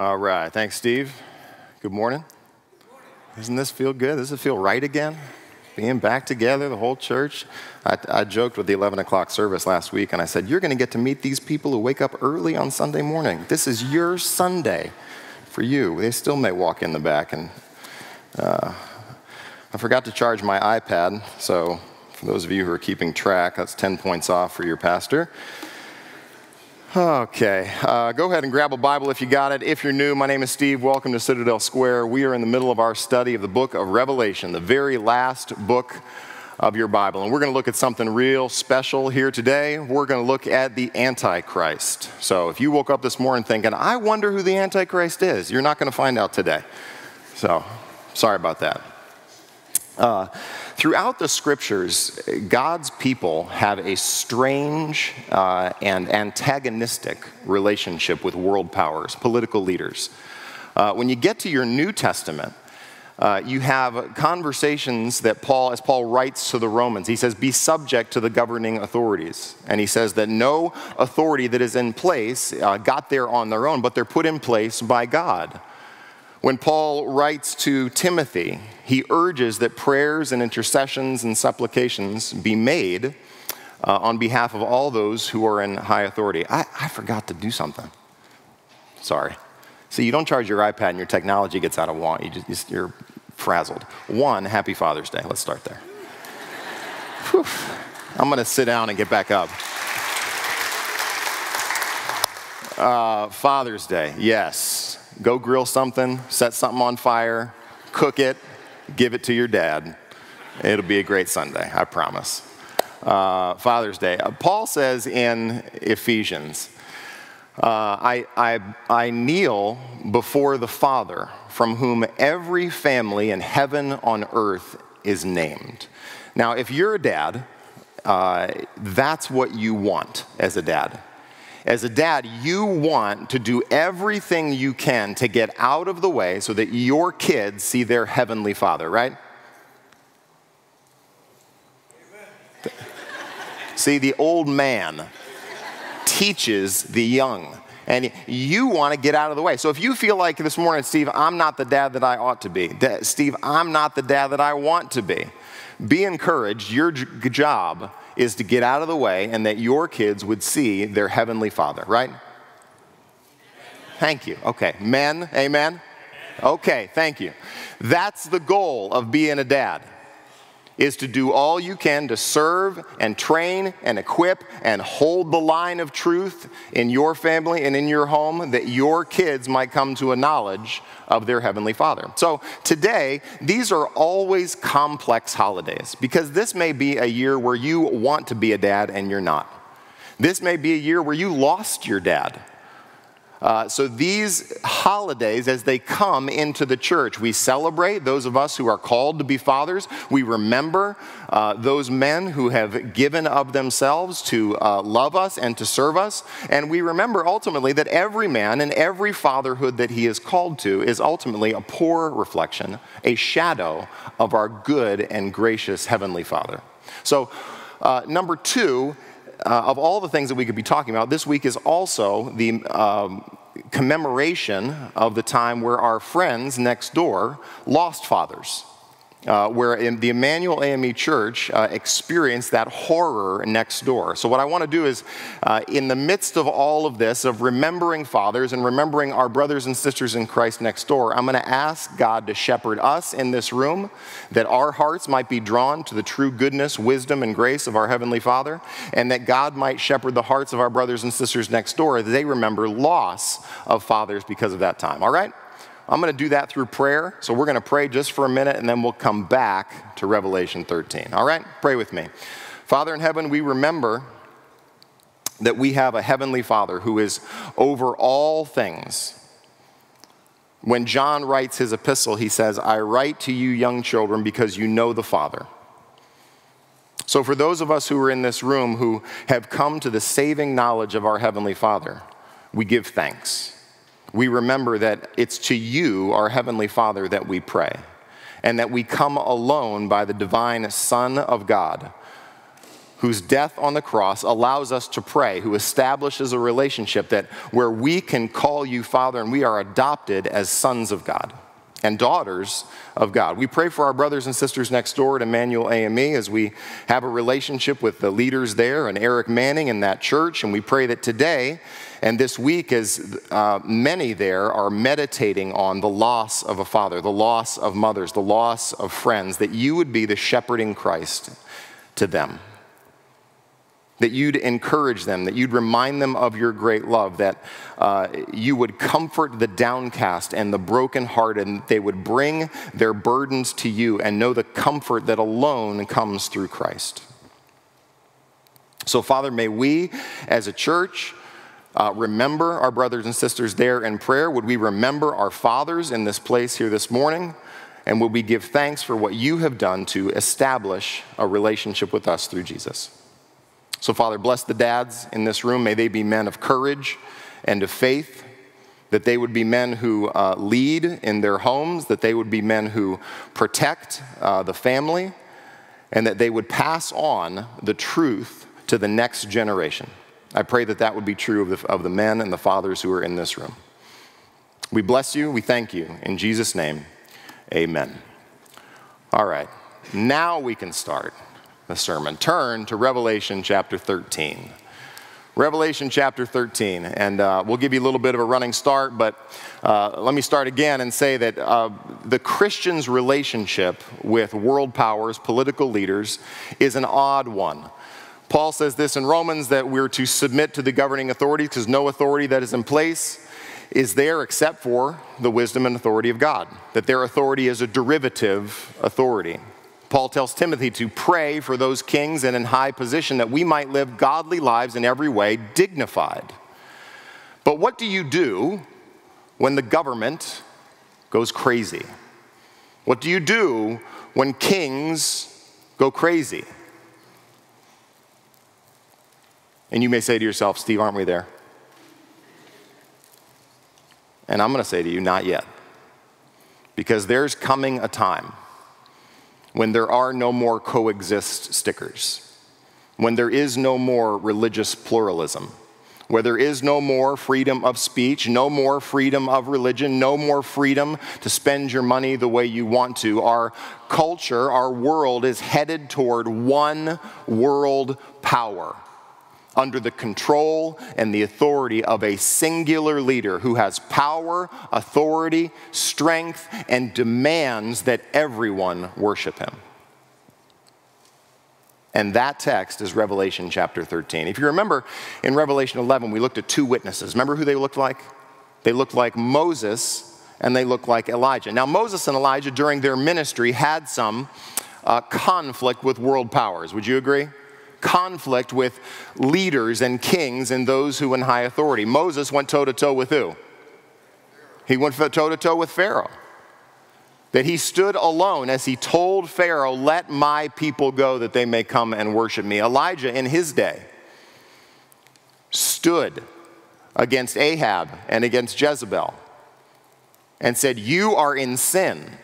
All right. Thanks, Steve. Good morning. Doesn't this feel good? Does it feel right again? Being back together, the whole church. I, I joked with the 11 o'clock service last week, and I said, You're going to get to meet these people who wake up early on Sunday morning. This is your Sunday for you. They still may walk in the back. And uh, I forgot to charge my iPad, so for those of you who are keeping track, that's 10 points off for your pastor. Okay, uh, go ahead and grab a Bible if you got it. If you're new, my name is Steve. Welcome to Citadel Square. We are in the middle of our study of the book of Revelation, the very last book of your Bible. And we're going to look at something real special here today. We're going to look at the Antichrist. So if you woke up this morning thinking, I wonder who the Antichrist is, you're not going to find out today. So sorry about that. Uh, throughout the scriptures, God's people have a strange uh, and antagonistic relationship with world powers, political leaders. Uh, when you get to your New Testament, uh, you have conversations that Paul, as Paul writes to the Romans, he says, Be subject to the governing authorities. And he says that no authority that is in place uh, got there on their own, but they're put in place by God. When Paul writes to Timothy, he urges that prayers and intercessions and supplications be made uh, on behalf of all those who are in high authority. I, I forgot to do something. Sorry. See, you don't charge your iPad and your technology gets out of want. You just, you're frazzled. One, happy Father's Day. Let's start there. Whew. I'm going to sit down and get back up. Uh, Father's Day, yes go grill something, set something on fire, cook it, give it to your dad. It'll be a great Sunday, I promise. Uh, Father's Day. Uh, Paul says in Ephesians, uh, I, I, I kneel before the Father, from whom every family in heaven on earth is named. Now, if you're a dad, uh, that's what you want as a dad. As a dad, you want to do everything you can to get out of the way so that your kids see their heavenly father, right? Amen. See, the old man teaches the young. And you want to get out of the way. So if you feel like this morning, Steve, I'm not the dad that I ought to be, Steve, I'm not the dad that I want to be, be encouraged. Your job is to get out of the way and that your kids would see their heavenly father, right? Thank you. Okay. Men, amen? Okay, thank you. That's the goal of being a dad is to do all you can to serve and train and equip and hold the line of truth in your family and in your home that your kids might come to a knowledge of their Heavenly Father. So today, these are always complex holidays because this may be a year where you want to be a dad and you're not. This may be a year where you lost your dad uh, so these holidays, as they come into the church, we celebrate those of us who are called to be fathers. We remember uh, those men who have given of themselves to uh, love us and to serve us. And we remember ultimately that every man and every fatherhood that he is called to is ultimately a poor reflection, a shadow of our good and gracious Heavenly Father. So, uh, number two, uh, of all the things that we could be talking about, this week is also the um, commemoration of the time where our friends next door lost fathers uh, where the Emanuel AME Church uh, experienced that horror next door. So, what I want to do is, uh, in the midst of all of this, of remembering fathers and remembering our brothers and sisters in Christ next door, I'm going to ask God to shepherd us in this room, that our hearts might be drawn to the true goodness, wisdom, and grace of our Heavenly Father, and that God might shepherd the hearts of our brothers and sisters next door that they remember loss of fathers because of that time. All right? I'm going to do that through prayer. So we're going to pray just for a minute and then we'll come back to Revelation 13. All right? Pray with me. Father in heaven, we remember that we have a heavenly Father who is over all things. When John writes his epistle, he says, I write to you, young children, because you know the Father. So, for those of us who are in this room who have come to the saving knowledge of our Heavenly Father, we give thanks we remember that it's to you, our Heavenly Father, that we pray, and that we come alone by the divine Son of God, whose death on the cross allows us to pray, who establishes a relationship that where we can call you Father and we are adopted as sons of God and daughters of God. We pray for our brothers and sisters next door at Emanuel AME as we have a relationship with the leaders there and Eric Manning in that church. And we pray that today and this week, as uh, many there are meditating on the loss of a father, the loss of mothers, the loss of friends, that you would be the shepherding Christ to them that you'd encourage them, that you'd remind them of your great love, that uh, you would comfort the downcast and the brokenhearted, and they would bring their burdens to you and know the comfort that alone comes through Christ. So, Father, may we as a church uh, remember our brothers and sisters there in prayer. Would we remember our fathers in this place here this morning? And would we give thanks for what you have done to establish a relationship with us through Jesus? So, Father, bless the dads in this room. May they be men of courage and of faith, that they would be men who uh, lead in their homes, that they would be men who protect uh, the family, and that they would pass on the truth to the next generation. I pray that that would be true of the, of the men and the fathers who are in this room. We bless you. We thank you. In Jesus' name, amen. All right, now we can start the sermon. Turn to Revelation chapter 13. Revelation chapter 13, and uh, we'll give you a little bit of a running start, but uh, let me start again and say that uh, the Christian's relationship with world powers, political leaders, is an odd one. Paul says this in Romans that we're to submit to the governing authorities because no authority that is in place is there except for the wisdom and authority of God, that their authority is a derivative authority. Paul tells Timothy to pray for those kings and in high position that we might live godly lives in every way, dignified. But what do you do when the government goes crazy? What do you do when kings go crazy? And you may say to yourself, Steve, aren't we there? And I'm going to say to you, not yet. Because there's coming a time when there are no more coexist stickers, when there is no more religious pluralism, where there is no more freedom of speech, no more freedom of religion, no more freedom to spend your money the way you want to. Our culture, our world is headed toward one world power under the control and the authority of a singular leader who has power, authority, strength, and demands that everyone worship him. And that text is Revelation chapter 13. If you remember in Revelation 11, we looked at two witnesses. Remember who they looked like? They looked like Moses and they looked like Elijah. Now, Moses and Elijah during their ministry had some uh, conflict with world powers. Would you agree? Conflict with leaders and kings and those who in high authority. Moses went toe to toe with who? He went toe to toe with Pharaoh. That he stood alone as he told Pharaoh, Let my people go that they may come and worship me. Elijah, in his day, stood against Ahab and against Jezebel and said, You are in sin.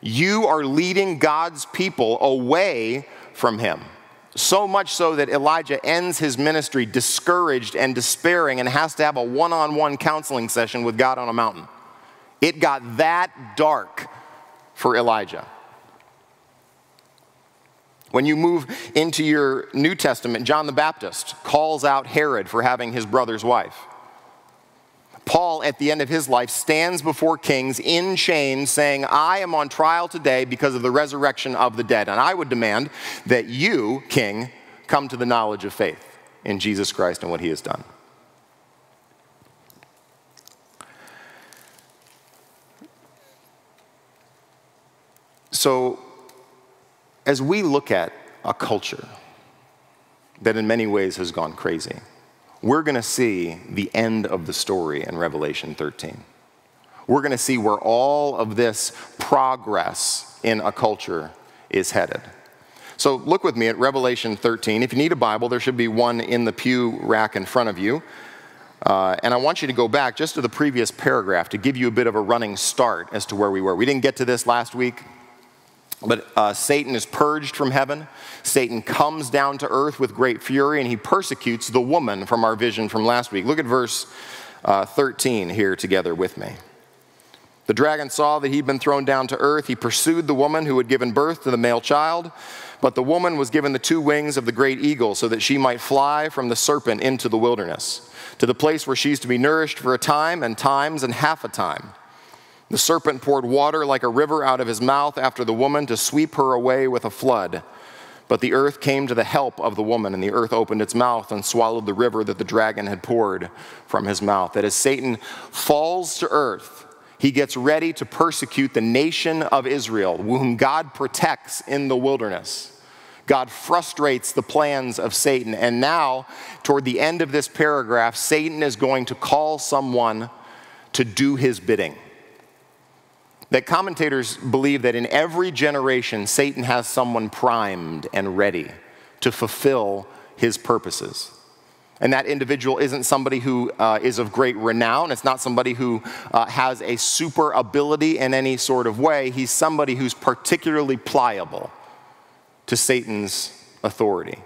You are leading God's people away from him. So much so that Elijah ends his ministry discouraged and despairing and has to have a one on one counseling session with God on a mountain. It got that dark for Elijah. When you move into your New Testament, John the Baptist calls out Herod for having his brother's wife. Paul, at the end of his life, stands before kings in chains saying, I am on trial today because of the resurrection of the dead. And I would demand that you, king, come to the knowledge of faith in Jesus Christ and what he has done. So, as we look at a culture that in many ways has gone crazy, we're going to see the end of the story in Revelation 13. We're going to see where all of this progress in a culture is headed. So look with me at Revelation 13. If you need a Bible, there should be one in the pew rack in front of you. Uh, and I want you to go back just to the previous paragraph to give you a bit of a running start as to where we were. We didn't get to this last week. But uh, Satan is purged from heaven. Satan comes down to earth with great fury and he persecutes the woman from our vision from last week. Look at verse uh, 13 here together with me. The dragon saw that he'd been thrown down to earth. He pursued the woman who had given birth to the male child. But the woman was given the two wings of the great eagle so that she might fly from the serpent into the wilderness, to the place where she's to be nourished for a time and times and half a time. The serpent poured water like a river out of his mouth after the woman to sweep her away with a flood. But the earth came to the help of the woman, and the earth opened its mouth and swallowed the river that the dragon had poured from his mouth. That as Satan falls to earth, he gets ready to persecute the nation of Israel, whom God protects in the wilderness. God frustrates the plans of Satan. And now, toward the end of this paragraph, Satan is going to call someone to do his bidding. That commentators believe that in every generation, Satan has someone primed and ready to fulfill his purposes. And that individual isn't somebody who uh, is of great renown. It's not somebody who uh, has a super ability in any sort of way. He's somebody who's particularly pliable to Satan's authority.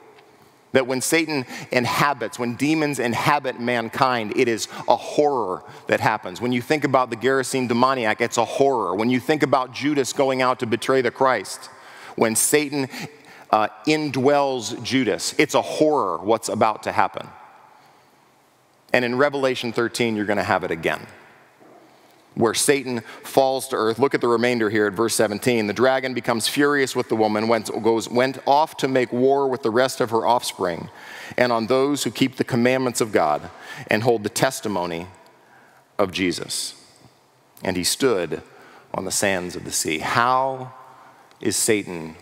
That when Satan inhabits, when demons inhabit mankind, it is a horror that happens. When you think about the Gerasene demoniac, it's a horror. When you think about Judas going out to betray the Christ, when Satan uh, indwells Judas, it's a horror what's about to happen. And in Revelation 13, you're going to have it again where Satan falls to earth. Look at the remainder here at verse 17. The dragon becomes furious with the woman, went, goes, went off to make war with the rest of her offspring and on those who keep the commandments of God and hold the testimony of Jesus. And he stood on the sands of the sea. How is Satan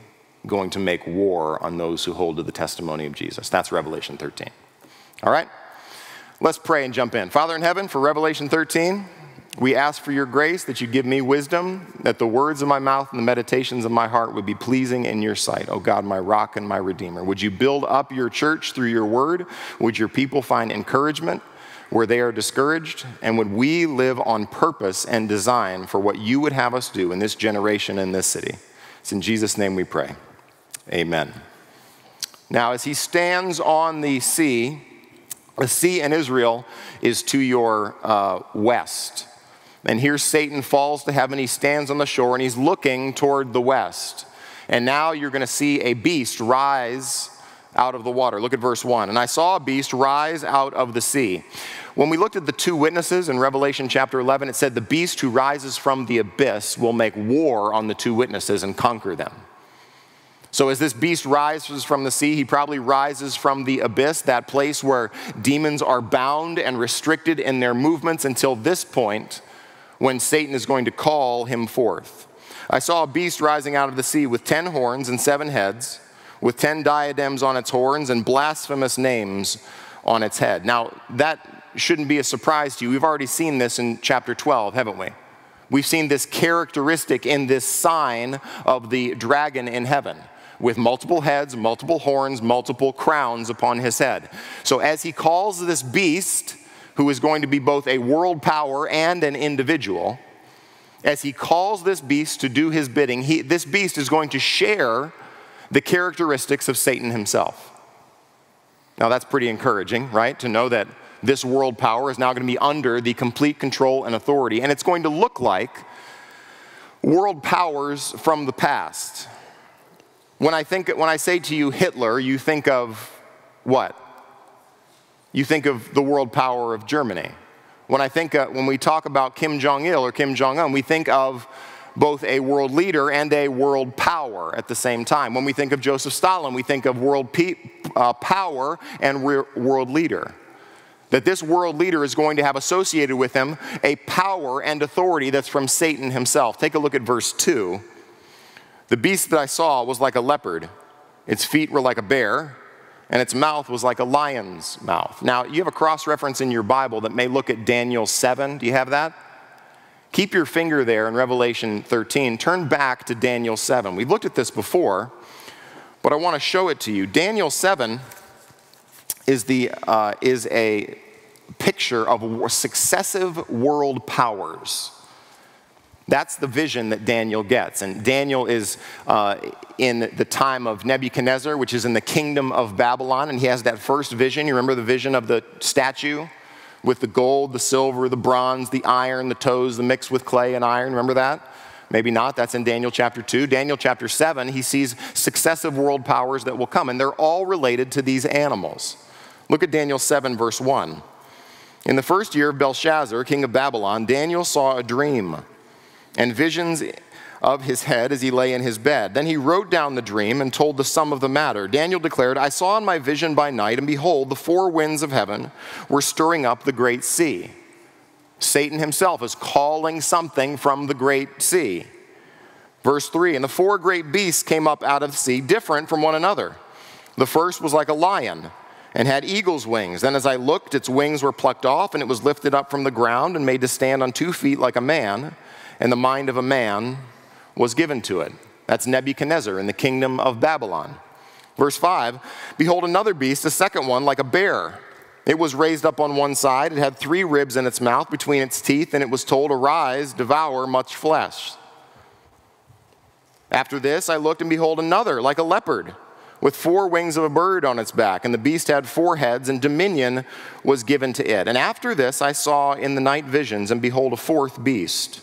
going to make war on those who hold to the testimony of Jesus? That's Revelation 13. All right? Let's pray and jump in. Father in heaven, for Revelation 13, we ask for your grace that you give me wisdom, that the words of my mouth and the meditations of my heart would be pleasing in your sight, O God, my rock and my redeemer. Would you build up your church through your word? Would your people find encouragement where they are discouraged? And would we live on purpose and design for what you would have us do in this generation in this city? It's in Jesus' name we pray. Amen. Now, as he stands on the sea, the sea in Israel is to your uh, west. And here Satan falls to heaven. He stands on the shore and he's looking toward the west. And now you're going to see a beast rise out of the water. Look at verse 1. And I saw a beast rise out of the sea. When we looked at the two witnesses in Revelation chapter 11, it said the beast who rises from the abyss will make war on the two witnesses and conquer them. So, as this beast rises from the sea, he probably rises from the abyss, that place where demons are bound and restricted in their movements until this point when Satan is going to call him forth. I saw a beast rising out of the sea with ten horns and seven heads, with ten diadems on its horns and blasphemous names on its head. Now, that shouldn't be a surprise to you. We've already seen this in chapter 12, haven't we? We've seen this characteristic in this sign of the dragon in heaven with multiple heads, multiple horns, multiple crowns upon his head. So, as he calls this beast, who is going to be both a world power and an individual, as he calls this beast to do his bidding, he, this beast is going to share the characteristics of Satan himself. Now, that's pretty encouraging, right? To know that this world power is now going to be under the complete control and authority, and it's going to look like world powers from the past. When I, think, when I say to you Hitler, you think of what? You think of the world power of Germany. When I think, uh, when we talk about Kim Jong il or Kim Jong un, we think of both a world leader and a world power at the same time. When we think of Joseph Stalin, we think of world pe- uh, power and re- world leader. That this world leader is going to have associated with him a power and authority that's from Satan himself. Take a look at verse 2. The beast that I saw was like a leopard, its feet were like a bear and its mouth was like a lion's mouth. Now, you have a cross reference in your Bible that may look at Daniel 7. Do you have that? Keep your finger there in Revelation 13. Turn back to Daniel 7. We've looked at this before, but I want to show it to you. Daniel 7 is, the, uh, is a picture of successive world powers. That's the vision that Daniel gets. And Daniel is uh, in the time of Nebuchadnezzar, which is in the kingdom of Babylon. And he has that first vision. You remember the vision of the statue with the gold, the silver, the bronze, the iron, the toes, the mixed with clay and iron. Remember that? Maybe not. That's in Daniel chapter 2. Daniel chapter 7, he sees successive world powers that will come. And they're all related to these animals. Look at Daniel 7, verse 1. In the first year of Belshazzar, king of Babylon, Daniel saw a dream and visions of his head as he lay in his bed. Then he wrote down the dream and told the sum of the matter. Daniel declared, I saw in my vision by night, and behold, the four winds of heaven were stirring up the great sea. Satan himself is calling something from the great sea. Verse 3 And the four great beasts came up out of the sea, different from one another. The first was like a lion and had eagle's wings. Then, as I looked, its wings were plucked off, and it was lifted up from the ground and made to stand on two feet like a man and the mind of a man was given to it. That's Nebuchadnezzar in the kingdom of Babylon. Verse 5 Behold, another beast, a second one, like a bear. It was raised up on one side. It had three ribs in its mouth between its teeth, and it was told, Arise, devour much flesh. After this, I looked, and behold, another, like a leopard, with four wings of a bird on its back. And the beast had four heads, and dominion was given to it. And after this, I saw in the night visions, and behold, a fourth beast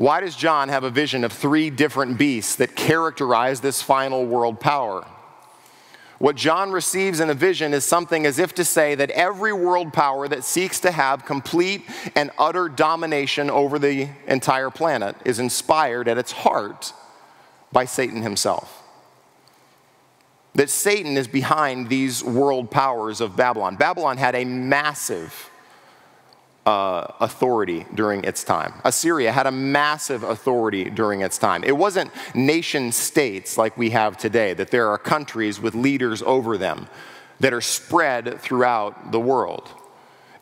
Why does John have a vision of three different beasts that characterize this final world power? What John receives in a vision is something as if to say that every world power that seeks to have complete and utter domination over the entire planet is inspired at its heart by Satan himself. That Satan is behind these world powers of Babylon. Babylon had a massive uh, authority during its time. Assyria had a massive authority during its time. It wasn't nation states like we have today, that there are countries with leaders over them that are spread throughout the world.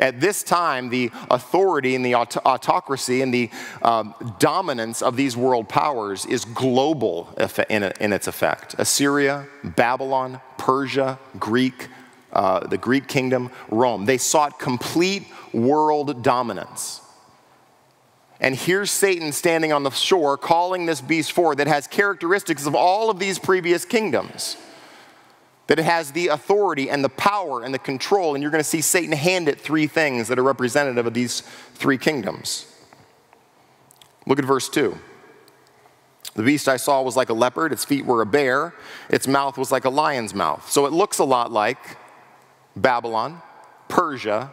At this time, the authority and the aut- autocracy and the um, dominance of these world powers is global in, in its effect. Assyria, Babylon, Persia, Greek, uh, the Greek kingdom, Rome. They sought complete world dominance. And here's Satan standing on the shore calling this beast forward that has characteristics of all of these previous kingdoms. That it has the authority and the power and the control, and you're going to see Satan hand it three things that are representative of these three kingdoms. Look at verse 2. The beast I saw was like a leopard, its feet were a bear, its mouth was like a lion's mouth. So it looks a lot like Babylon, Persia,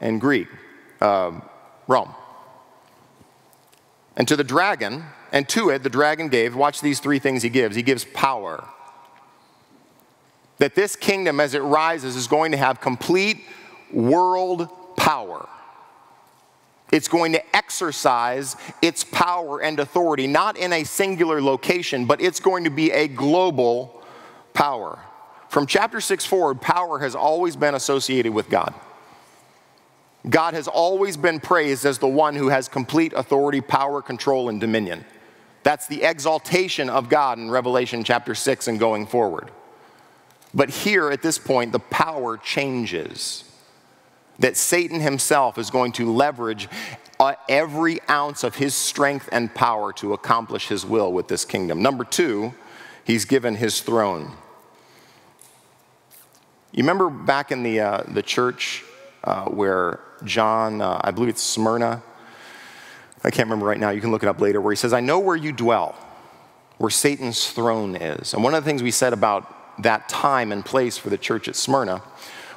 and Greek, uh, Rome. And to the dragon, and to it the dragon gave, watch these three things he gives. He gives power. That this kingdom, as it rises, is going to have complete world power. It's going to exercise its power and authority, not in a singular location, but it's going to be a global power. From chapter 6 forward, power has always been associated with God. God has always been praised as the one who has complete authority, power, control, and dominion. That's the exaltation of God in Revelation chapter 6 and going forward. But here at this point, the power changes. That Satan himself is going to leverage uh, every ounce of his strength and power to accomplish his will with this kingdom. Number two, he's given his throne. You remember back in the, uh, the church uh, where John, uh, I believe it's Smyrna. I can't remember right now. You can look it up later, where he says, I know where you dwell, where Satan's throne is. And one of the things we said about that time and place for the church at Smyrna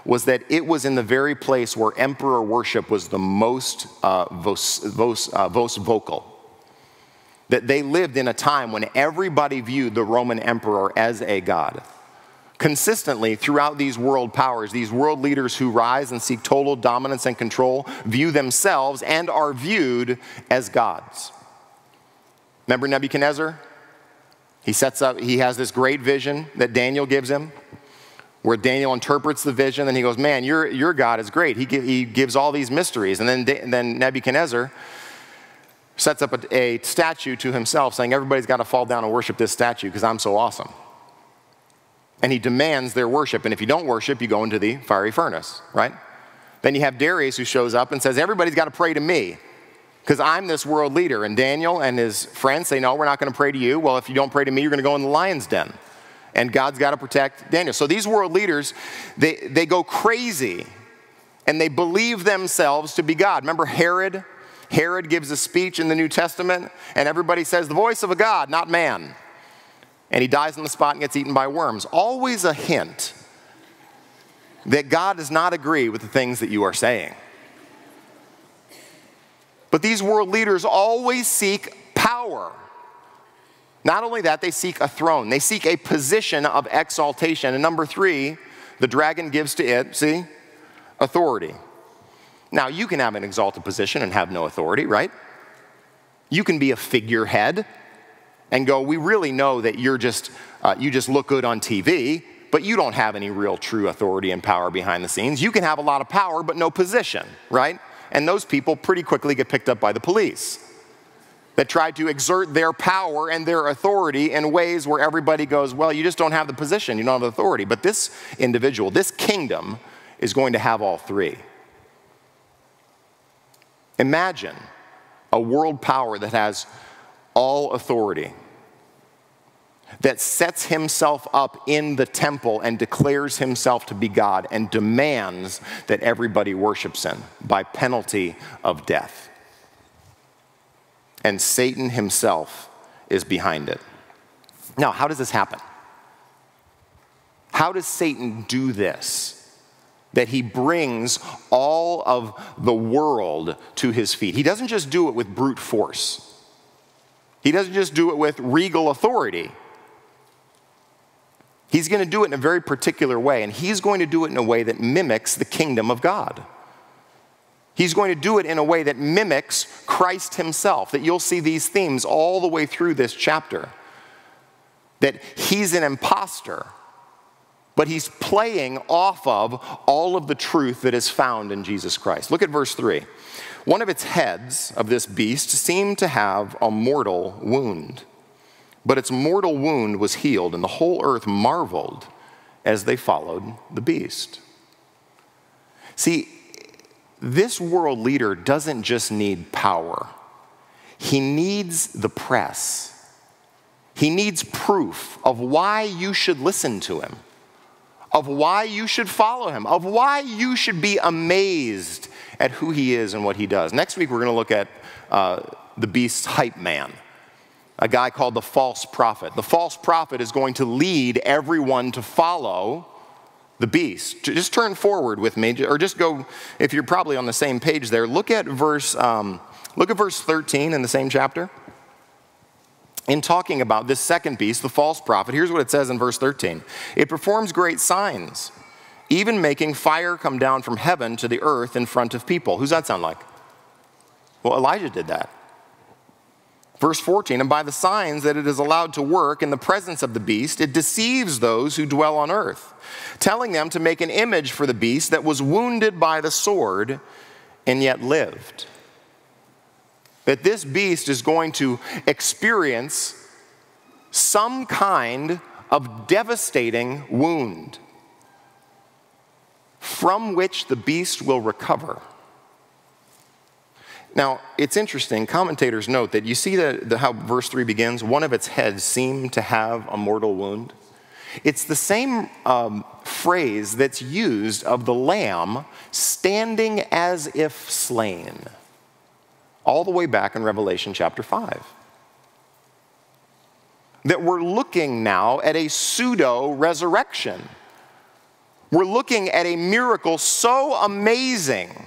was that it was in the very place where emperor worship was the most, uh, vos, vos, uh, vos vocal. That they lived in a time when everybody viewed the Roman emperor as a god consistently throughout these world powers, these world leaders who rise and seek total dominance and control, view themselves and are viewed as gods. Remember Nebuchadnezzar? He sets up, he has this great vision that Daniel gives him, where Daniel interprets the vision, and he goes, Man, your, your God is great. He, he gives all these mysteries. And then, then Nebuchadnezzar sets up a, a statue to himself, saying, Everybody's got to fall down and worship this statue because I'm so awesome. And he demands their worship. And if you don't worship, you go into the fiery furnace, right? Then you have Darius who shows up and says, Everybody's got to pray to me because I'm this world leader. And Daniel and his friends say, No, we're not going to pray to you. Well, if you don't pray to me, you're going to go in the lion's den. And God's got to protect Daniel. So these world leaders, they, they go crazy and they believe themselves to be God. Remember Herod? Herod gives a speech in the New Testament, and everybody says, The voice of a God, not man. And he dies on the spot and gets eaten by worms. Always a hint that God does not agree with the things that you are saying. But these world leaders always seek power. Not only that, they seek a throne, they seek a position of exaltation. And number three, the dragon gives to it, see, authority. Now, you can have an exalted position and have no authority, right? You can be a figurehead and go, we really know that you're just, uh, you just look good on TV, but you don't have any real true authority and power behind the scenes. You can have a lot of power, but no position, right? and those people pretty quickly get picked up by the police that try to exert their power and their authority in ways where everybody goes, Well, you just don't have the position, you don't have the authority. But this individual, this kingdom, is going to have all three. Imagine a world power that has all authority that sets himself up in the temple and declares himself to be God and demands that everybody worships him by penalty of death. And Satan himself is behind it. Now, how does this happen? How does Satan do this? That he brings all of the world to his feet. He doesn't just do it with brute force. He doesn't just do it with regal authority. He's going to do it in a very particular way, and he's going to do it in a way that mimics the kingdom of God. He's going to do it in a way that mimics Christ himself, that you'll see these themes all the way through this chapter. That he's an impostor, but he's playing off of all of the truth that is found in Jesus Christ. Look at verse 3. One of its heads of this beast seemed to have a mortal wound but its mortal wound was healed, and the whole earth marveled as they followed the beast. See, this world leader doesn't just need power, he needs the press. He needs proof of why you should listen to him, of why you should follow him, of why you should be amazed at who he is and what he does. Next week, we're going to look at uh, the beast's hype man a guy called the false prophet. The false prophet is going to lead everyone to follow the beast. Just turn forward with me, or just go, if you're probably on the same page there, look at verse, um, look at verse 13 in the same chapter. In talking about this second beast, the false prophet, here's what it says in verse 13 It performs great signs, even making fire come down from heaven to the earth in front of people. Who's that sound like? Well, Elijah did that. Verse 14, and by the signs that it is allowed to work in the presence of the beast, it deceives those who dwell on earth, telling them to make an image for the beast that was wounded by the sword and yet lived. That this beast is going to experience some kind of devastating wound from which the beast will recover. Now, it's interesting. Commentators note that you see the, the, how verse 3 begins one of its heads seemed to have a mortal wound. It's the same um, phrase that's used of the lamb standing as if slain, all the way back in Revelation chapter 5. That we're looking now at a pseudo resurrection. We're looking at a miracle so amazing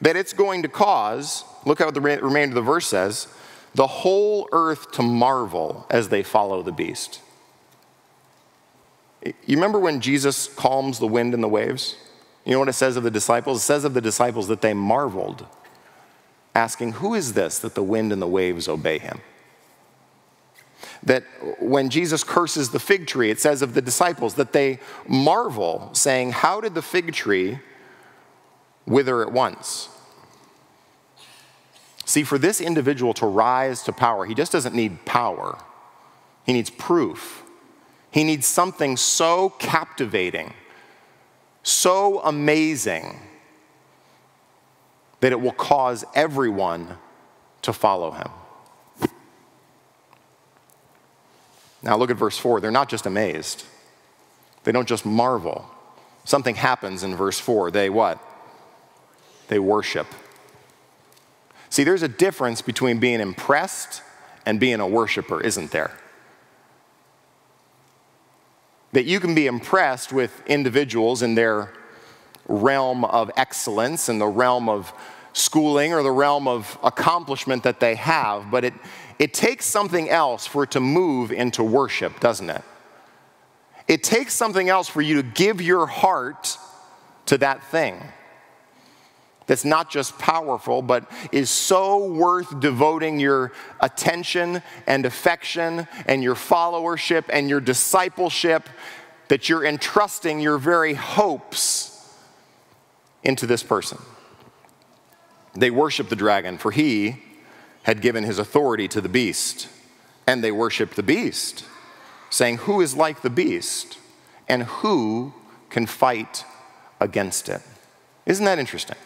that it's going to cause, look how the remainder of the verse says, the whole earth to marvel as they follow the beast. You remember when Jesus calms the wind and the waves? You know what it says of the disciples? It says of the disciples that they marveled, asking, Who is this that the wind and the waves obey him? that when Jesus curses the fig tree, it says of the disciples that they marvel, saying, How did the fig tree wither at once? See, for this individual to rise to power, he just doesn't need power, he needs proof. He needs something so captivating, so amazing, that it will cause everyone to follow him. Now look at verse 4. They're not just amazed, they don't just marvel. Something happens in verse 4. They what? They worship. See, there's a difference between being impressed and being a worshiper, isn't there? That you can be impressed with individuals in their realm of excellence and the realm of schooling or the realm of accomplishment that they have, but it, it takes something else for it to move into worship, doesn't it? It takes something else for you to give your heart to that thing that's not just powerful, but is so worth devoting your attention and affection and your followership and your discipleship that you're entrusting your very hopes into this person. They worship the dragon, for he had given his authority to the beast, and they worshiped the beast, saying, Who is like the beast, and who can fight against it? Isn't that interesting?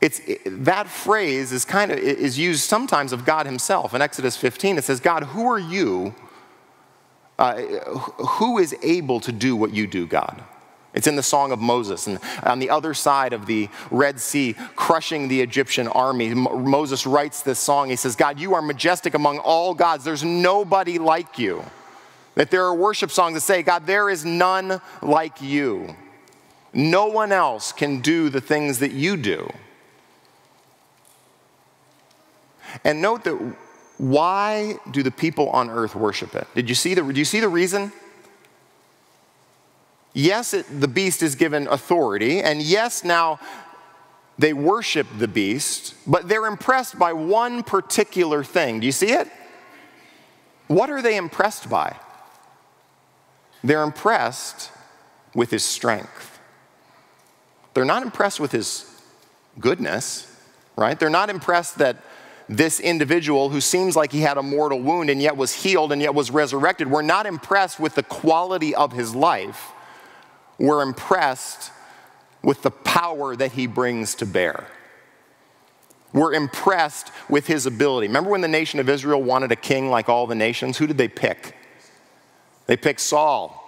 It's, it, that phrase is kind of is used sometimes of God Himself. In Exodus 15, it says, "God, who are you? Uh, who is able to do what you do, God?" It's in the Song of Moses. And on the other side of the Red Sea, crushing the Egyptian army, Moses writes this song. He says, God, you are majestic among all gods. There's nobody like you. That there are worship songs that say, God, there is none like you. No one else can do the things that you do. And note that why do the people on earth worship it? Did you see the, do you see the reason? Yes, it, the beast is given authority, and yes, now they worship the beast, but they're impressed by one particular thing. Do you see it? What are they impressed by? They're impressed with his strength. They're not impressed with his goodness, right? They're not impressed that this individual who seems like he had a mortal wound and yet was healed and yet was resurrected, we're not impressed with the quality of his life we're impressed with the power that he brings to bear. We're impressed with his ability. Remember when the nation of Israel wanted a king like all the nations? Who did they pick? They picked Saul.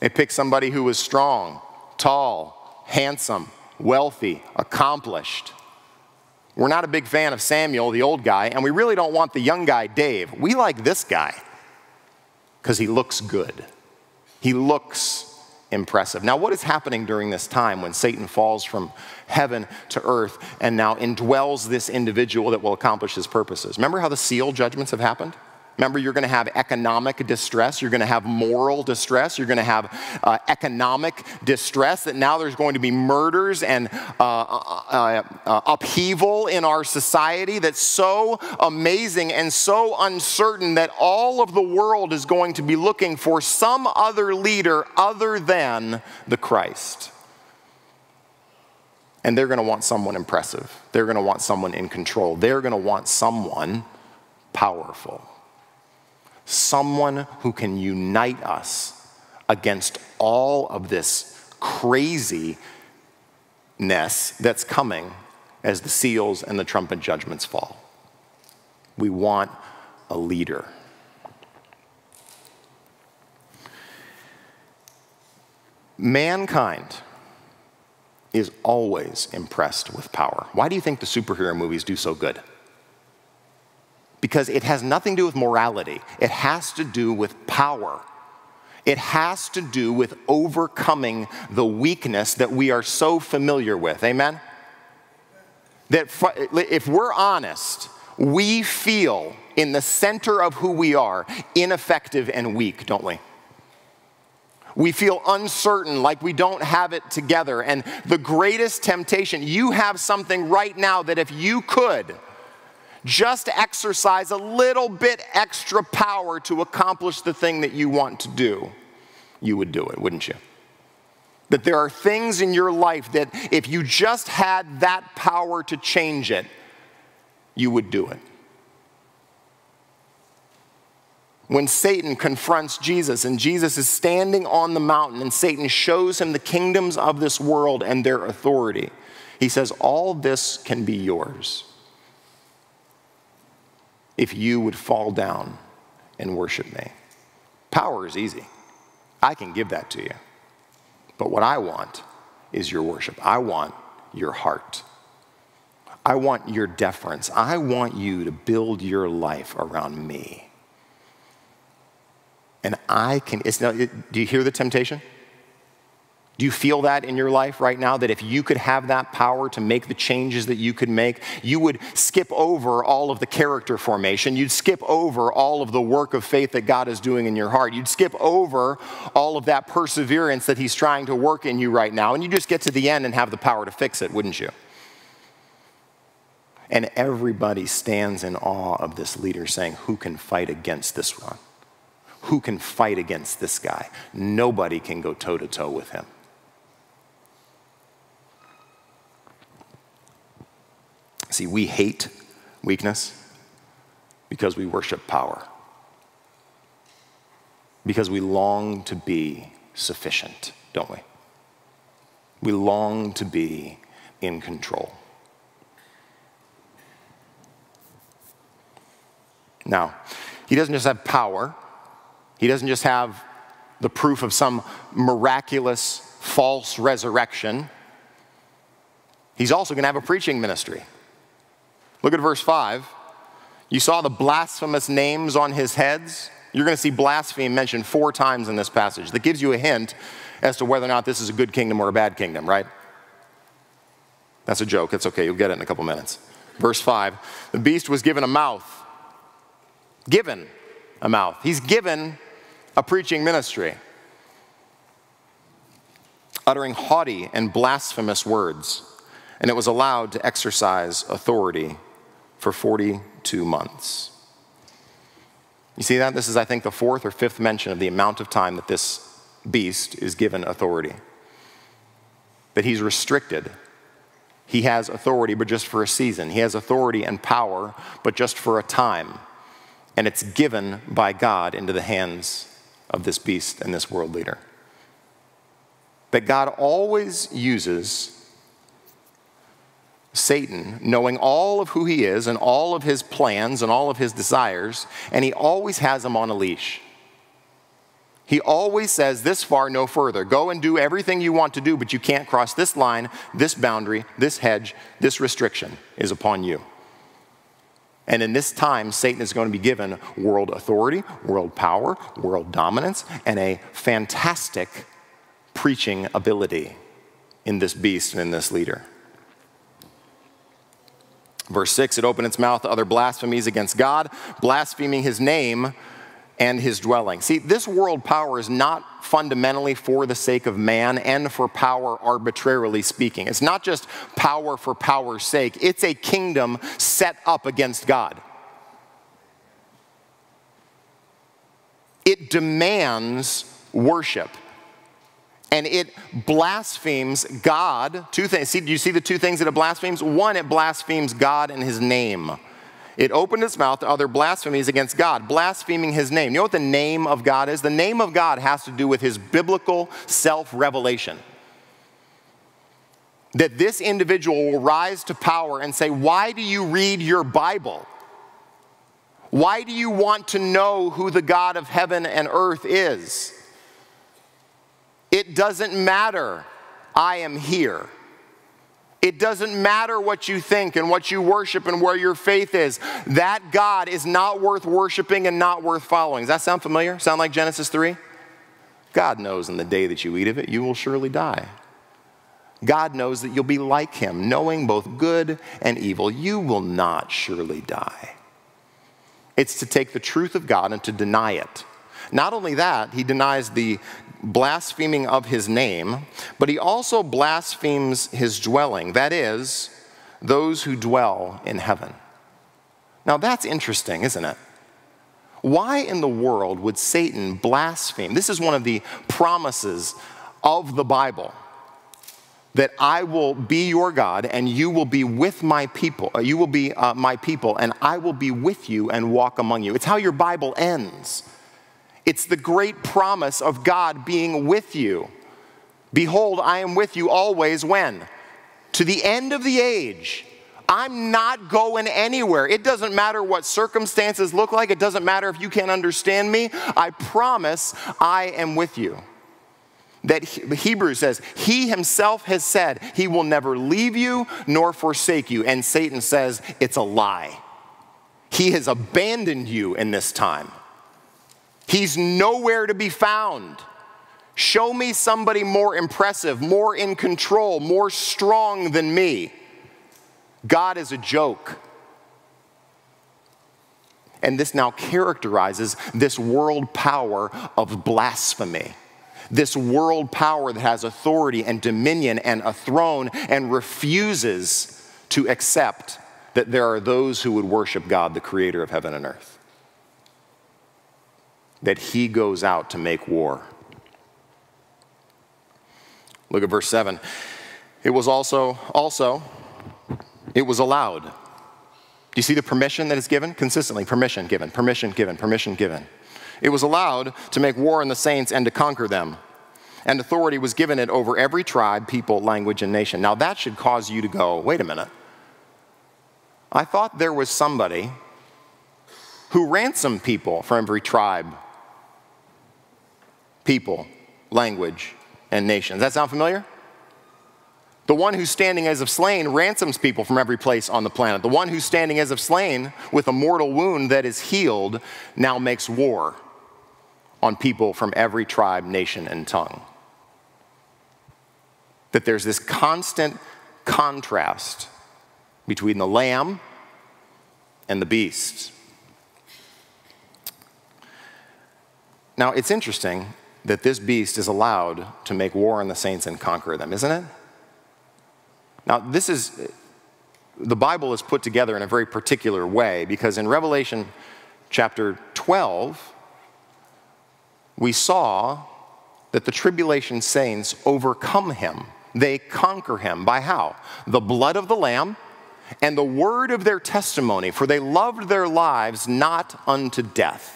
They picked somebody who was strong, tall, handsome, wealthy, accomplished. We're not a big fan of Samuel, the old guy, and we really don't want the young guy, Dave. We like this guy because he looks good. He looks impressive. Now, what is happening during this time when Satan falls from heaven to earth and now indwells this individual that will accomplish his purposes? Remember how the seal judgments have happened? Remember, you're going to have economic distress, you're going to have moral distress, you're going to have uh, economic distress, that now there's going to be murders and uh, uh, uh, upheaval in our society that's so amazing and so uncertain that all of the world is going to be looking for some other leader other than the Christ. And they're going to want someone impressive, they're going to want someone in control, they're going to want someone powerful someone who can unite us against all of this craziness that's coming as the seals and the trumpet judgments fall. We want a leader. Mankind is always impressed with power. Why do you think the superhero movies do so good? Because it has nothing to do with morality, it has to do with power. It has to do with overcoming the weakness that we are so familiar with. Amen? That if we're honest, we feel in the center of who we are ineffective and weak, don't we? We feel uncertain, like we don't have it together. And the greatest temptation, you have something right now that if you could, just exercise a little bit extra power to accomplish the thing that you want to do, you would do it, wouldn't you? That there are things in your life that if you just had that power to change it, you would do it. When Satan confronts Jesus and Jesus is standing on the mountain and Satan shows him the kingdoms of this world and their authority, he says, All this can be yours if you would fall down and worship me. Power is easy. I can give that to you. But what I want is your worship. I want your heart. I want your deference. I want you to build your life around me. And I can, it's not, do you hear the temptation? Do you feel that in your life right now? That if you could have that power to make the changes that you could make, you would skip over all of the character formation. You'd skip over all of the work of faith that God is doing in your heart. You'd skip over all of that perseverance that He's trying to work in you right now. And you just get to the end and have the power to fix it, wouldn't you? And everybody stands in awe of this leader saying, Who can fight against this one? Who can fight against this guy? Nobody can go toe to toe with him. See, we hate weakness because we worship power, because we long to be sufficient, don't we? We long to be in control. Now, he doesn't just have power, he doesn't just have the proof of some miraculous false resurrection. He's also going to have a preaching ministry. Look at verse 5. You saw the blasphemous names on his heads. You're going to see blasphemy mentioned four times in this passage. That gives you a hint as to whether or not this is a good kingdom or a bad kingdom, right? That's a joke. It's okay. You'll get it in a couple minutes. Verse 5 The beast was given a mouth. Given a mouth. He's given a preaching ministry, uttering haughty and blasphemous words, and it was allowed to exercise authority for 42 months. You see that? This is, I think, the fourth or fifth mention of the amount of time that this beast is given authority. That he's restricted. He has authority, but just for a season. He has authority and power, but just for a time. And it's given by God into the hands of this beast and this world leader. That God always uses Satan, knowing all of who he is and all of his plans and all of his desires, and he always has him on a leash. He always says, This far, no further. Go and do everything you want to do, but you can't cross this line, this boundary, this hedge, this restriction is upon you. And in this time, Satan is going to be given world authority, world power, world dominance, and a fantastic preaching ability in this beast and in this leader. Verse 6 it opened its mouth to other blasphemies against God, blaspheming his name and his dwelling. See, this world power is not fundamentally for the sake of man and for power arbitrarily speaking. It's not just power for power's sake, it's a kingdom set up against God. It demands worship and it blasphemes God. Two things. See, do you see the two things that it blasphemes? One, it blasphemes God and his name. It opened its mouth to other blasphemies against God, blaspheming his name. You know what the name of God is? The name of God has to do with his biblical self revelation. That this individual will rise to power and say, Why do you read your Bible? Why do you want to know who the God of heaven and earth is? It doesn't matter. I am here. It doesn't matter what you think and what you worship and where your faith is. That God is not worth worshiping and not worth following. Does that sound familiar? Sound like Genesis 3? God knows in the day that you eat of it, you will surely die. God knows that you'll be like him, knowing both good and evil. You will not surely die. It's to take the truth of God and to deny it. Not only that, he denies the blaspheming of his name, but he also blasphemes his dwelling, that is, those who dwell in heaven. Now that's interesting, isn't it? Why in the world would Satan blaspheme? This is one of the promises of the Bible that I will be your God and you will be with my people. Uh, you will be uh, my people and I will be with you and walk among you. It's how your Bible ends. It's the great promise of God being with you. Behold, I am with you always when? To the end of the age. I'm not going anywhere. It doesn't matter what circumstances look like, it doesn't matter if you can't understand me. I promise I am with you. That Hebrews says, He Himself has said, He will never leave you nor forsake you. And Satan says, It's a lie. He has abandoned you in this time. He's nowhere to be found. Show me somebody more impressive, more in control, more strong than me. God is a joke. And this now characterizes this world power of blasphemy. This world power that has authority and dominion and a throne and refuses to accept that there are those who would worship God, the creator of heaven and earth. That he goes out to make war. Look at verse 7. It was also, also, it was allowed. Do you see the permission that is given? Consistently, permission given, permission given, permission given. It was allowed to make war on the saints and to conquer them. And authority was given it over every tribe, people, language, and nation. Now that should cause you to go, wait a minute. I thought there was somebody who ransomed people from every tribe, people, language, and nations. That sound familiar? The one who's standing as of slain ransoms people from every place on the planet. The one who's standing as of slain with a mortal wound that is healed now makes war on people from every tribe, nation, and tongue. That there's this constant contrast between the lamb and the beast. Now, it's interesting that this beast is allowed to make war on the saints and conquer them, isn't it? Now, this is, the Bible is put together in a very particular way because in Revelation chapter 12, we saw that the tribulation saints overcome him. They conquer him by how? The blood of the Lamb and the word of their testimony, for they loved their lives not unto death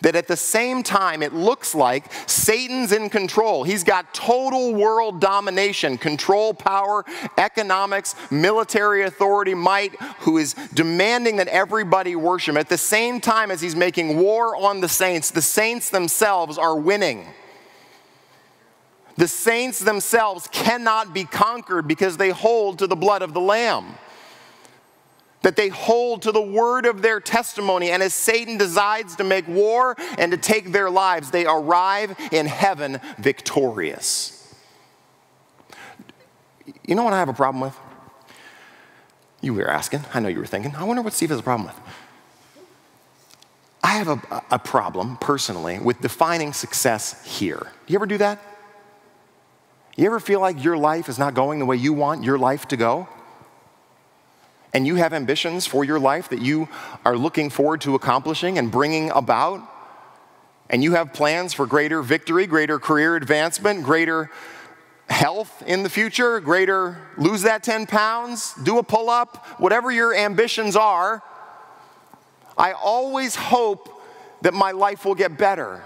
that at the same time it looks like Satan's in control. He's got total world domination, control, power, economics, military authority, might, who is demanding that everybody worship. At the same time as he's making war on the saints, the saints themselves are winning. The saints themselves cannot be conquered because they hold to the blood of the Lamb that they hold to the word of their testimony. And as Satan decides to make war and to take their lives, they arrive in heaven victorious. You know what I have a problem with? You were asking. I know you were thinking. I wonder what Steve has a problem with. I have a, a problem personally with defining success here. Do you ever do that? You ever feel like your life is not going the way you want your life to go? And you have ambitions for your life that you are looking forward to accomplishing and bringing about, and you have plans for greater victory, greater career advancement, greater health in the future, greater lose that 10 pounds, do a pull up, whatever your ambitions are, I always hope that my life will get better.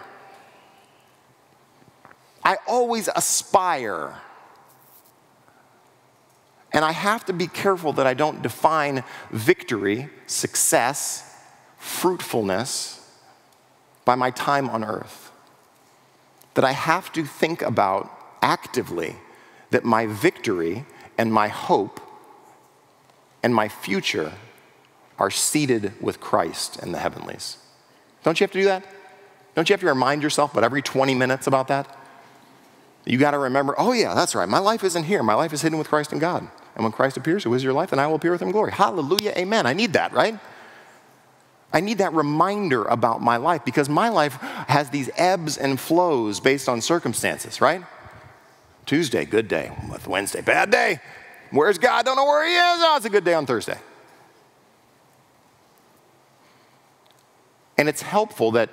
I always aspire and I have to be careful that I don't define victory, success, fruitfulness by my time on earth. That I have to think about actively that my victory and my hope and my future are seated with Christ in the heavenlies. Don't you have to do that? Don't you have to remind yourself about every 20 minutes about that? You got to remember, oh, yeah, that's right. My life isn't here. My life is hidden with Christ in God. And when Christ appears, who is your life? then I will appear with him in glory. Hallelujah, amen. I need that, right? I need that reminder about my life because my life has these ebbs and flows based on circumstances, right? Tuesday, good day. Wednesday, bad day. Where's God? Don't know where he is. Oh, it's a good day on Thursday. And it's helpful that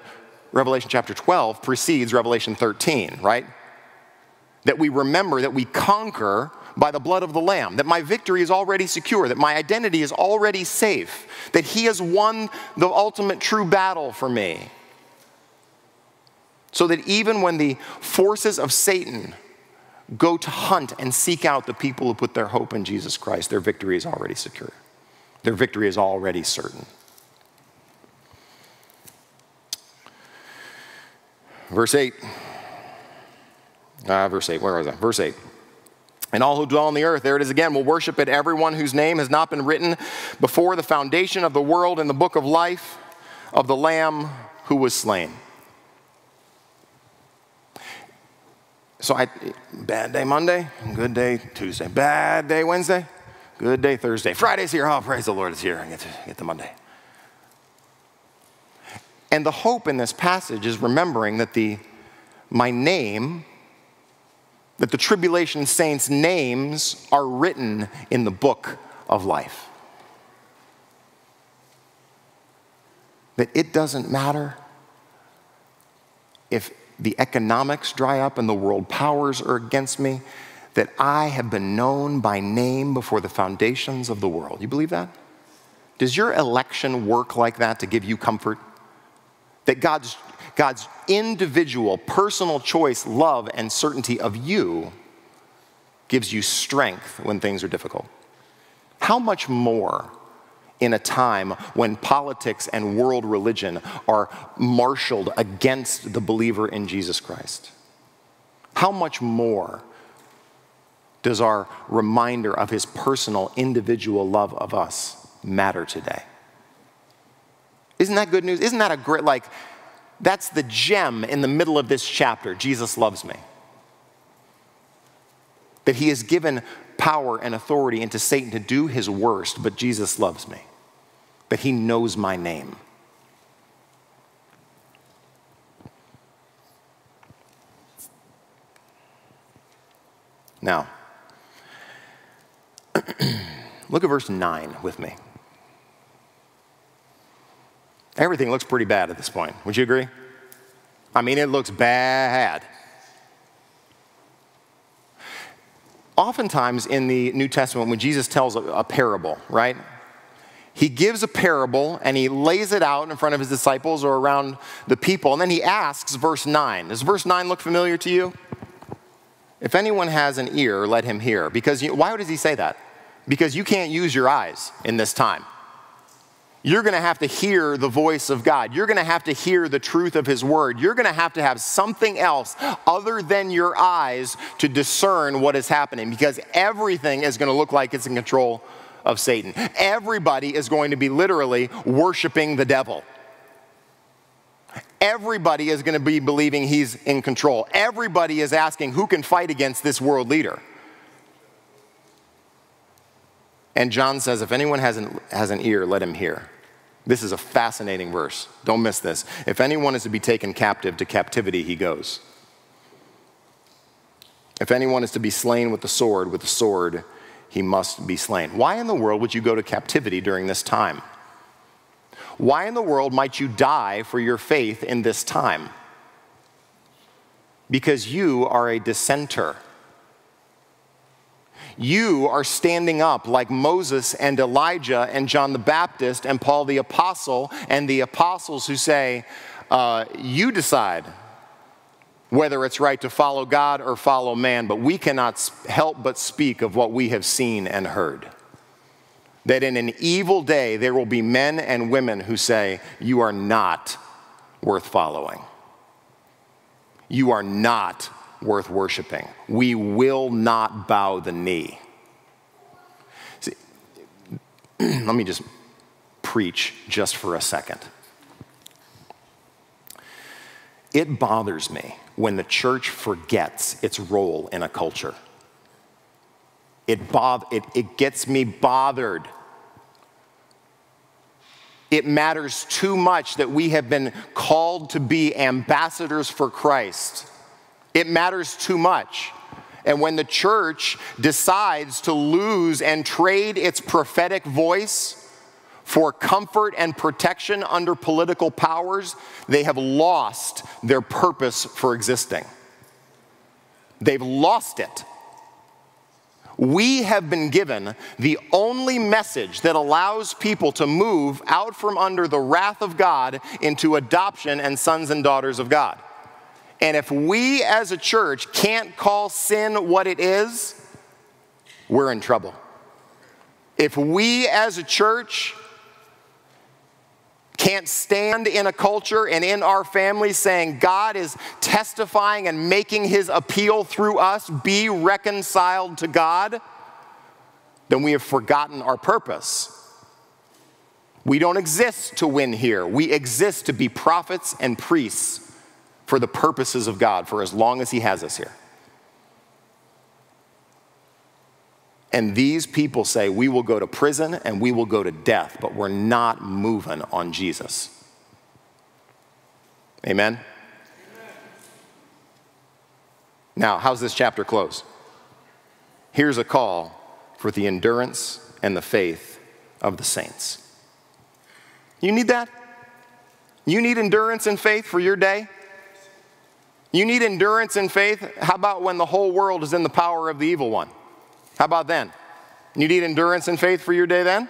Revelation chapter 12 precedes Revelation 13, right? That we remember that we conquer by the blood of the Lamb, that my victory is already secure, that my identity is already safe, that He has won the ultimate true battle for me. So that even when the forces of Satan go to hunt and seek out the people who put their hope in Jesus Christ, their victory is already secure. Their victory is already certain. Verse 8. Uh, verse 8, where was I? Verse 8. And all who dwell on the earth, there it is again, will worship it, everyone whose name has not been written before the foundation of the world in the book of life of the Lamb who was slain. So I, bad day Monday, good day Tuesday, bad day Wednesday, good day Thursday. Friday's here, oh, praise the Lord, it's here. I get to get to Monday. And the hope in this passage is remembering that the, my name, that the tribulation saints' names are written in the book of life. That it doesn't matter if the economics dry up and the world powers are against me, that I have been known by name before the foundations of the world. You believe that? Does your election work like that to give you comfort? That God's, God's individual, personal choice, love, and certainty of you gives you strength when things are difficult. How much more in a time when politics and world religion are marshaled against the believer in Jesus Christ? How much more does our reminder of his personal, individual love of us matter today? Isn't that good news? Isn't that a great, like, that's the gem in the middle of this chapter. Jesus loves me. That he has given power and authority into Satan to do his worst, but Jesus loves me. That he knows my name. Now, look at verse 9 with me. Everything looks pretty bad at this point. Would you agree? I mean, it looks bad. Oftentimes in the New Testament, when Jesus tells a, a parable, right? He gives a parable and he lays it out in front of his disciples or around the people, and then he asks, verse 9. Does verse 9 look familiar to you? If anyone has an ear, let him hear. Because you, why does he say that? Because you can't use your eyes in this time you're going to have to hear the voice of God. You're going to have to hear the truth of His Word. You're going to have to have something else other than your eyes to discern what is happening because everything is going to look like it's in control of Satan. Everybody is going to be literally worshiping the devil. Everybody is going to be believing he's in control. Everybody is asking who can fight against this world leader. And John says, if anyone has an, has an ear, let him hear. This is a fascinating verse. Don't miss this. If anyone is to be taken captive, to captivity he goes. If anyone is to be slain with the sword, with the sword he must be slain. Why in the world would you go to captivity during this time? Why in the world might you die for your faith in this time? Because you are a dissenter. You are standing up like Moses and Elijah and John the Baptist and Paul the Apostle and the apostles who say, uh, You decide whether it's right to follow God or follow man, but we cannot help but speak of what we have seen and heard. That in an evil day, there will be men and women who say, You are not worth following. You are not worth worshiping. We will not bow the knee. See, let me just preach just for a second. It bothers me when the church forgets its role in a culture. It, bo- it, it gets me bothered. It matters too much that we have been called to be ambassadors for Christ it matters too much. And when the church decides to lose and trade its prophetic voice for comfort and protection under political powers, they have lost their purpose for existing. They've lost it. We have been given the only message that allows people to move out from under the wrath of God into adoption and sons and daughters of God. And if we as a church can't call sin what it is, we're in trouble. If we as a church can't stand in a culture and in our families saying God is testifying and making his appeal through us, be reconciled to God, then we have forgotten our purpose. We don't exist to win here. We exist to be prophets and priests for the purposes of God for as long as he has us here. And these people say, we will go to prison and we will go to death, but we're not moving on Jesus. Amen? Amen? Now, how's this chapter close? Here's a call for the endurance and the faith of the saints. You need that? You need endurance and faith for your day? You need endurance and faith? How about when the whole world is in the power of the evil one? How about then? You need endurance and faith for your day then?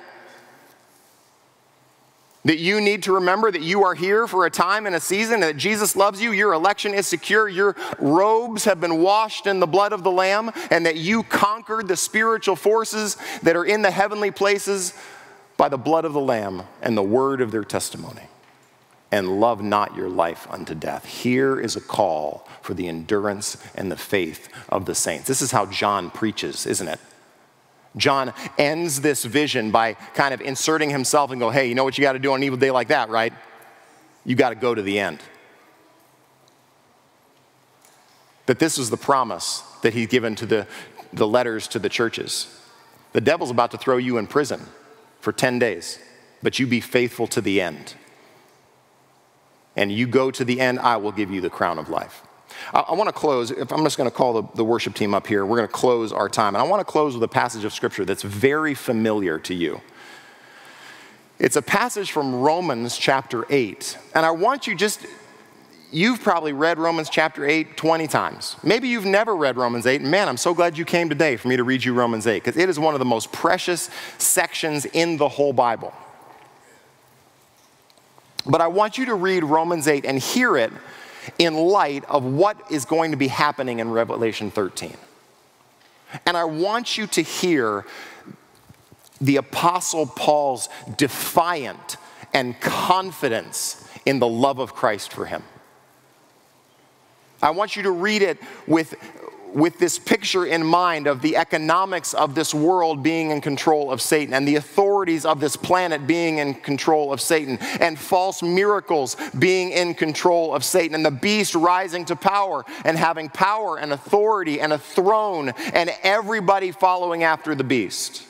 That you need to remember that you are here for a time and a season, that Jesus loves you, your election is secure, your robes have been washed in the blood of the Lamb, and that you conquered the spiritual forces that are in the heavenly places by the blood of the Lamb and the word of their testimony. And love not your life unto death. Here is a call for the endurance and the faith of the saints. This is how John preaches, isn't it? John ends this vision by kind of inserting himself and go, hey, you know what you got to do on an evil day like that, right? You got to go to the end. That this was the promise that he's given to the, the letters to the churches. The devil's about to throw you in prison for 10 days, but you be faithful to the end. And you go to the end, I will give you the crown of life. I, I want to close, if I'm just going to call the, the worship team up here, we're going to close our time. And I want to close with a passage of scripture that's very familiar to you. It's a passage from Romans chapter 8. And I want you just, you've probably read Romans chapter 8 20 times. Maybe you've never read Romans 8. Man, I'm so glad you came today for me to read you Romans 8 because it is one of the most precious sections in the whole Bible. But I want you to read Romans 8 and hear it in light of what is going to be happening in Revelation 13. And I want you to hear the Apostle Paul's defiant and confidence in the love of Christ for him. I want you to read it with with this picture in mind of the economics of this world being in control of Satan and the authorities of this planet being in control of Satan and false miracles being in control of Satan and the beast rising to power and having power and authority and a throne and everybody following after the beast.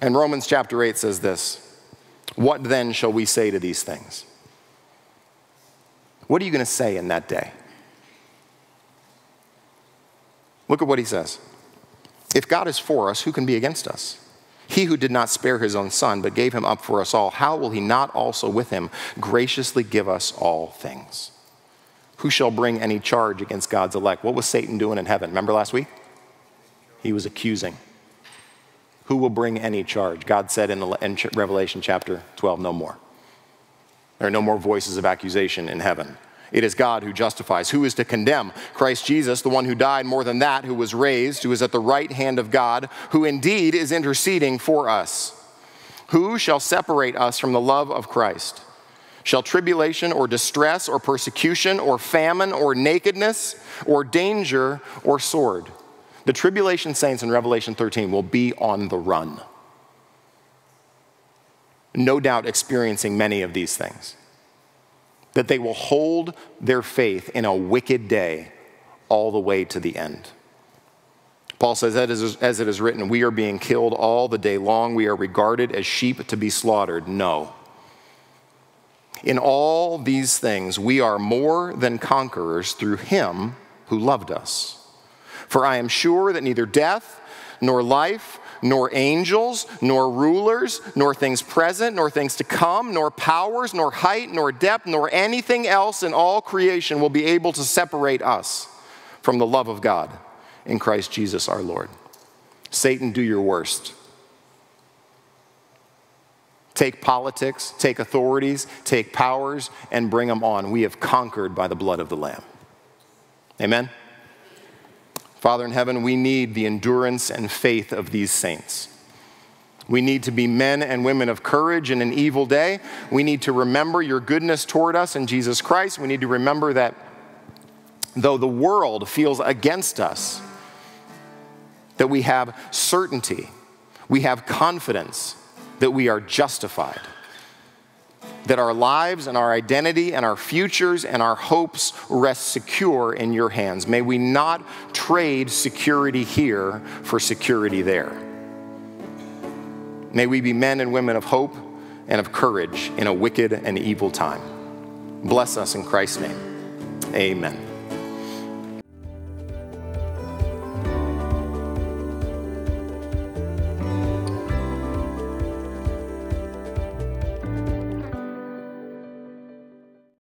And Romans chapter 8 says this What then shall we say to these things? What are you going to say in that day? Look at what he says. If God is for us, who can be against us? He who did not spare his own son, but gave him up for us all, how will he not also with him graciously give us all things? Who shall bring any charge against God's elect? What was Satan doing in heaven? Remember last week? He was accusing. Who will bring any charge? God said in, Revelation chapter 12, no more. There are no more voices of accusation in heaven. It is God who justifies. Who is to condemn? Christ Jesus, the one who died more than that, who was raised, who is at the right hand of God, who indeed is interceding for us. Who shall separate us from the love of Christ? Shall tribulation or distress or persecution or famine or nakedness or danger or sword? The tribulation saints in Revelation 13 will be on the run no doubt experiencing many of these things. That they will hold their faith in a wicked day all the way to the end. Paul says, as it is written, we are being killed all the day long. We are regarded as sheep to be slaughtered. No. In all these things, we are more than conquerors through him who loved us. For I am sure that neither death, nor life, nor angels, nor rulers, nor things present, nor things to come, nor powers, nor height, nor depth, nor anything else in all creation will be able to separate us from the love of God in Christ Jesus our Lord. Satan, do your worst. Take politics, take authorities, take powers, and bring them on. We have conquered by the blood of the Lamb. Amen? Father in heaven, we need the endurance and faith of these saints. We need to be men and women of courage in an evil day. We need to remember your goodness toward us in Jesus Christ. We need to remember that though the world feels against us, that we have certainty, we have confidence that we are justified that our lives and our identity and our futures and our hopes rest secure in your hands. May we not trade security here for security there. May we be men and women of hope and of courage in a wicked and evil time. Bless us in Christ's name. Amen.